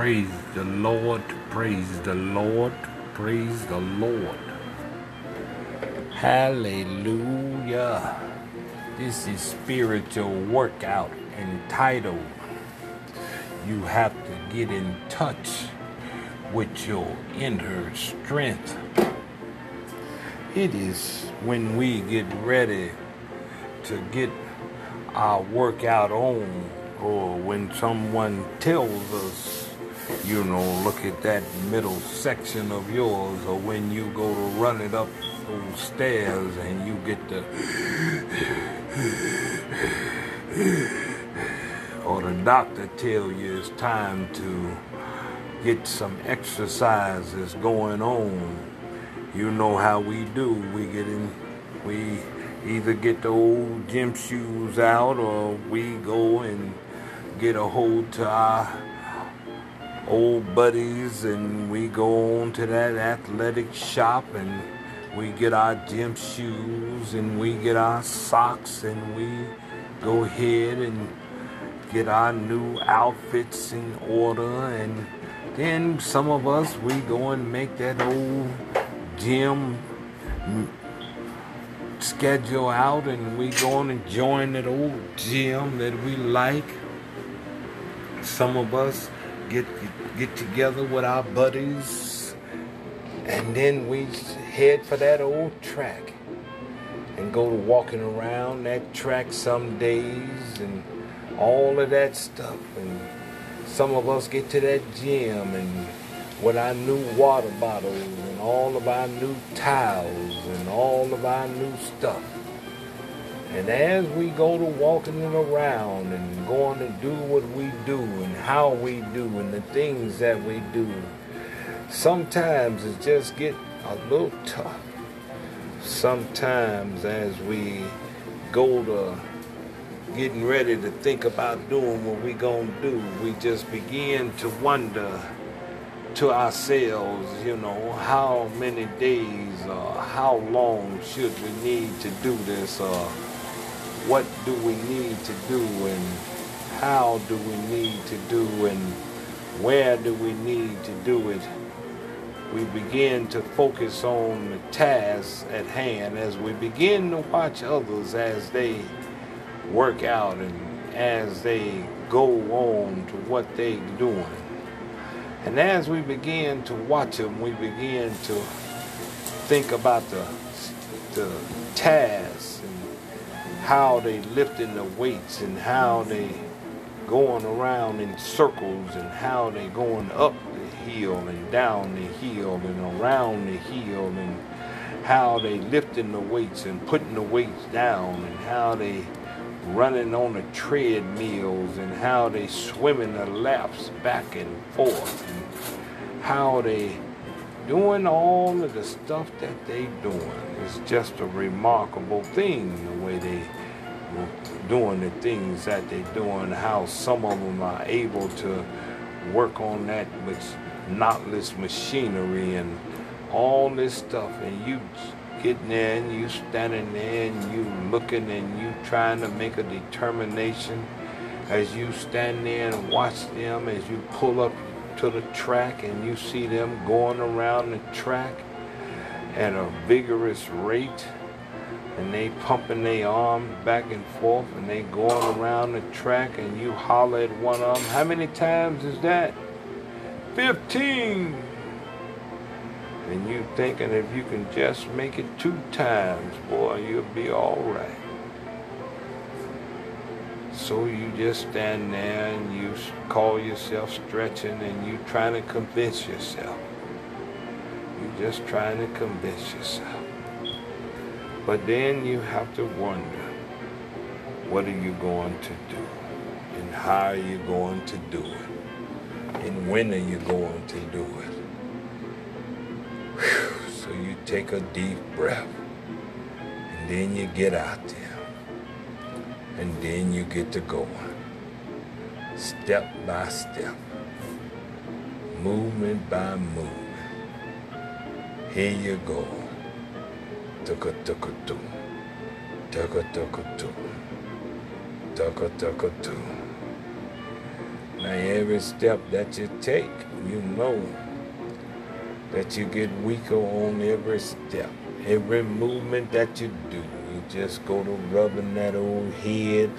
Praise the Lord, praise the Lord, praise the Lord. Hallelujah. This is spiritual workout entitled You Have to Get in Touch with Your Inner Strength. It is when we get ready to get our workout on, or when someone tells us you know, look at that middle section of yours, or when you go to run it up those stairs and you get the, or the doctor tell you it's time to get some exercises going on. You know how we do. We get in, we either get the old gym shoes out, or we go and get a hold to our old buddies and we go on to that athletic shop and we get our gym shoes and we get our socks and we go ahead and get our new outfits in order and then some of us we go and make that old gym schedule out and we go and join that old gym that we like. Some of us get get together with our buddies, and then we head for that old track and go to walking around that track some days and all of that stuff. And some of us get to that gym and with our new water bottles and all of our new towels and all of our new stuff. And as we go to walking it around and going to do what we do and how we do and the things that we do, sometimes it just get a little tough. Sometimes as we go to getting ready to think about doing what we gonna do, we just begin to wonder to ourselves, you know, how many days or how long should we need to do this or what do we need to do and how do we need to do and where do we need to do it. We begin to focus on the tasks at hand as we begin to watch others as they work out and as they go on to what they're doing. And as we begin to watch them, we begin to think about the, the tasks how they lifting the weights and how they going around in circles and how they going up the hill and down the hill and around the hill and how they lifting the weights and putting the weights down and how they running on the treadmills and how they swimming the laps back and forth and how they doing all of the stuff that they doing. It's just a remarkable thing the way they doing the things that they're doing, how some of them are able to work on that with Nautilus machinery and all this stuff, and you getting there and you standing there and you looking and you trying to make a determination as you stand there and watch them as you pull up to the track and you see them going around the track at a vigorous rate and they pumping their arms back and forth and they going around the track and you holler at one of them. How many times is that? 15. And you thinking if you can just make it two times, boy, you'll be all right. So you just stand there and you call yourself stretching and you trying to convince yourself. You just trying to convince yourself. But then you have to wonder, what are you going to do? And how are you going to do it? And when are you going to do it? Whew. So you take a deep breath. And then you get out there. And then you get to going. Step by step. Movement by movement. Here you go tuka tuka tu. Tuka tuka tu. Tuka tuka tu. Now, every step that you take, you know that you get weaker on every step. Every movement that you do, you just go to rubbing that old head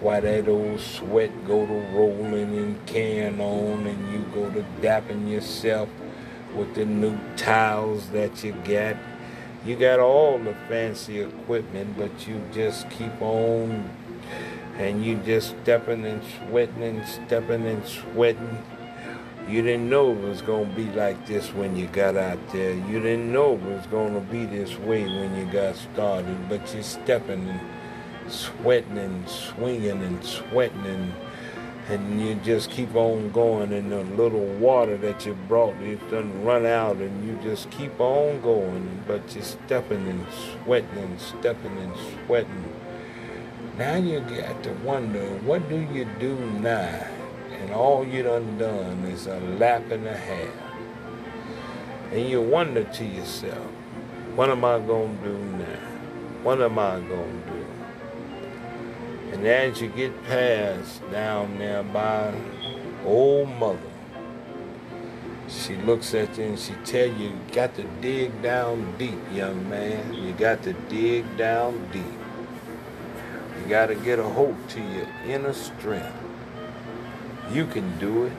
while that old sweat go to rolling and carrying on and you go to dapping yourself with the new towels that you got. You got all the fancy equipment, but you just keep on and you just stepping and sweating and stepping and sweating you didn't know it was going to be like this when you got out there. You didn't know it was going to be this way when you got started, but you're stepping and sweating and swinging and sweating and, and you just keep on going and the little water that you brought, it doesn't run out and you just keep on going, but you're stepping and sweating and stepping and sweating. Now you got to wonder, what do you do now? and all you done done is a lap and a half. And you wonder to yourself, what am I going to do now? What am I going to do? And as you get past down there by old mother, she looks at you and she tell you, you got to dig down deep, young man. You got to dig down deep. You got to get a hold to your inner strength. You can do it.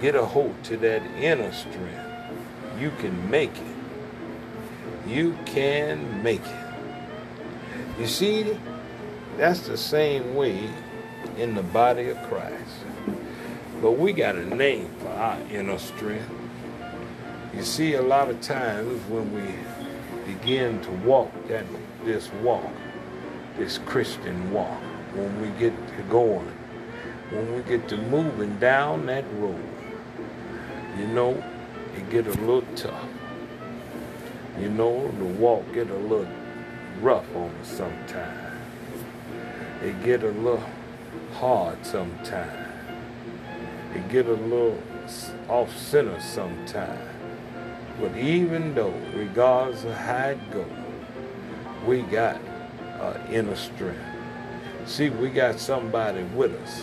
Get a hold to that inner strength. You can make it. You can make it. You see, that's the same way in the body of Christ. But we got a name for our inner strength. You see, a lot of times when we begin to walk that this walk, this Christian walk, when we get to going, when we get to moving down that road, you know, it get a little tough. You know, the walk get a little rough on us sometimes. It get a little hard sometimes. It get a little off center sometimes. But even though, regardless of how it goes, we got uh, inner strength. See, we got somebody with us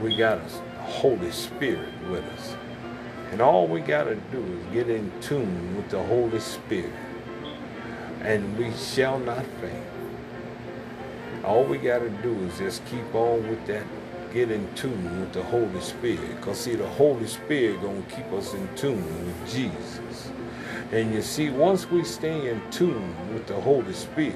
we got a Holy Spirit with us. And all we got to do is get in tune with the Holy Spirit. And we shall not faint. All we got to do is just keep on with that, get in tune with the Holy Spirit. Because see, the Holy Spirit going to keep us in tune with Jesus. And you see, once we stay in tune with the Holy Spirit,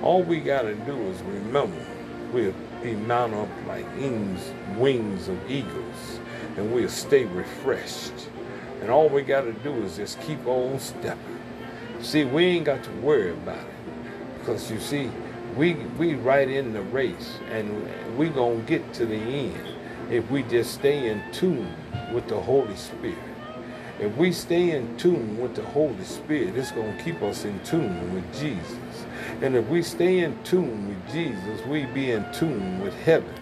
all we got to do is remember we're be mount up like wings, wings of eagles, and we'll stay refreshed. And all we got to do is just keep on stepping. See, we ain't got to worry about it because you see, we we right in the race, and we gonna get to the end if we just stay in tune with the Holy Spirit. If we stay in tune with the Holy Spirit, it's going to keep us in tune with Jesus. And if we stay in tune with Jesus, we be in tune with heaven.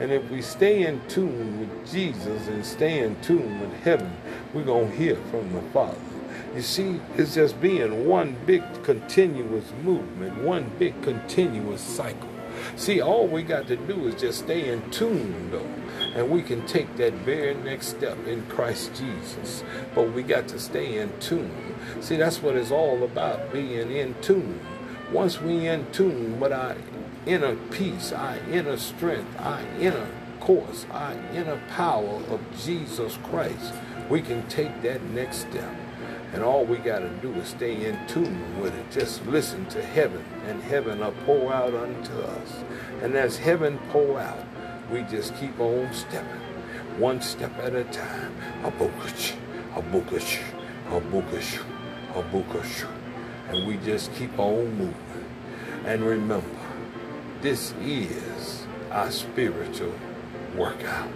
And if we stay in tune with Jesus and stay in tune with heaven, we're going to hear from the Father. You see, it's just being one big continuous movement, one big continuous cycle. See, all we got to do is just stay in tune, though, and we can take that very next step in Christ Jesus. But we got to stay in tune. See, that's what it's all about, being in tune. Once we in tune with our inner peace, our inner strength, our inner course, our inner power of Jesus Christ, we can take that next step. And all we got to do is stay in tune with it. Just listen to heaven, and heaven will pour out unto us. And as heaven pour out, we just keep on stepping, one step at a time. Abukash, abukash, abukash, abukash. And we just keep on moving. And remember, this is our spiritual workout.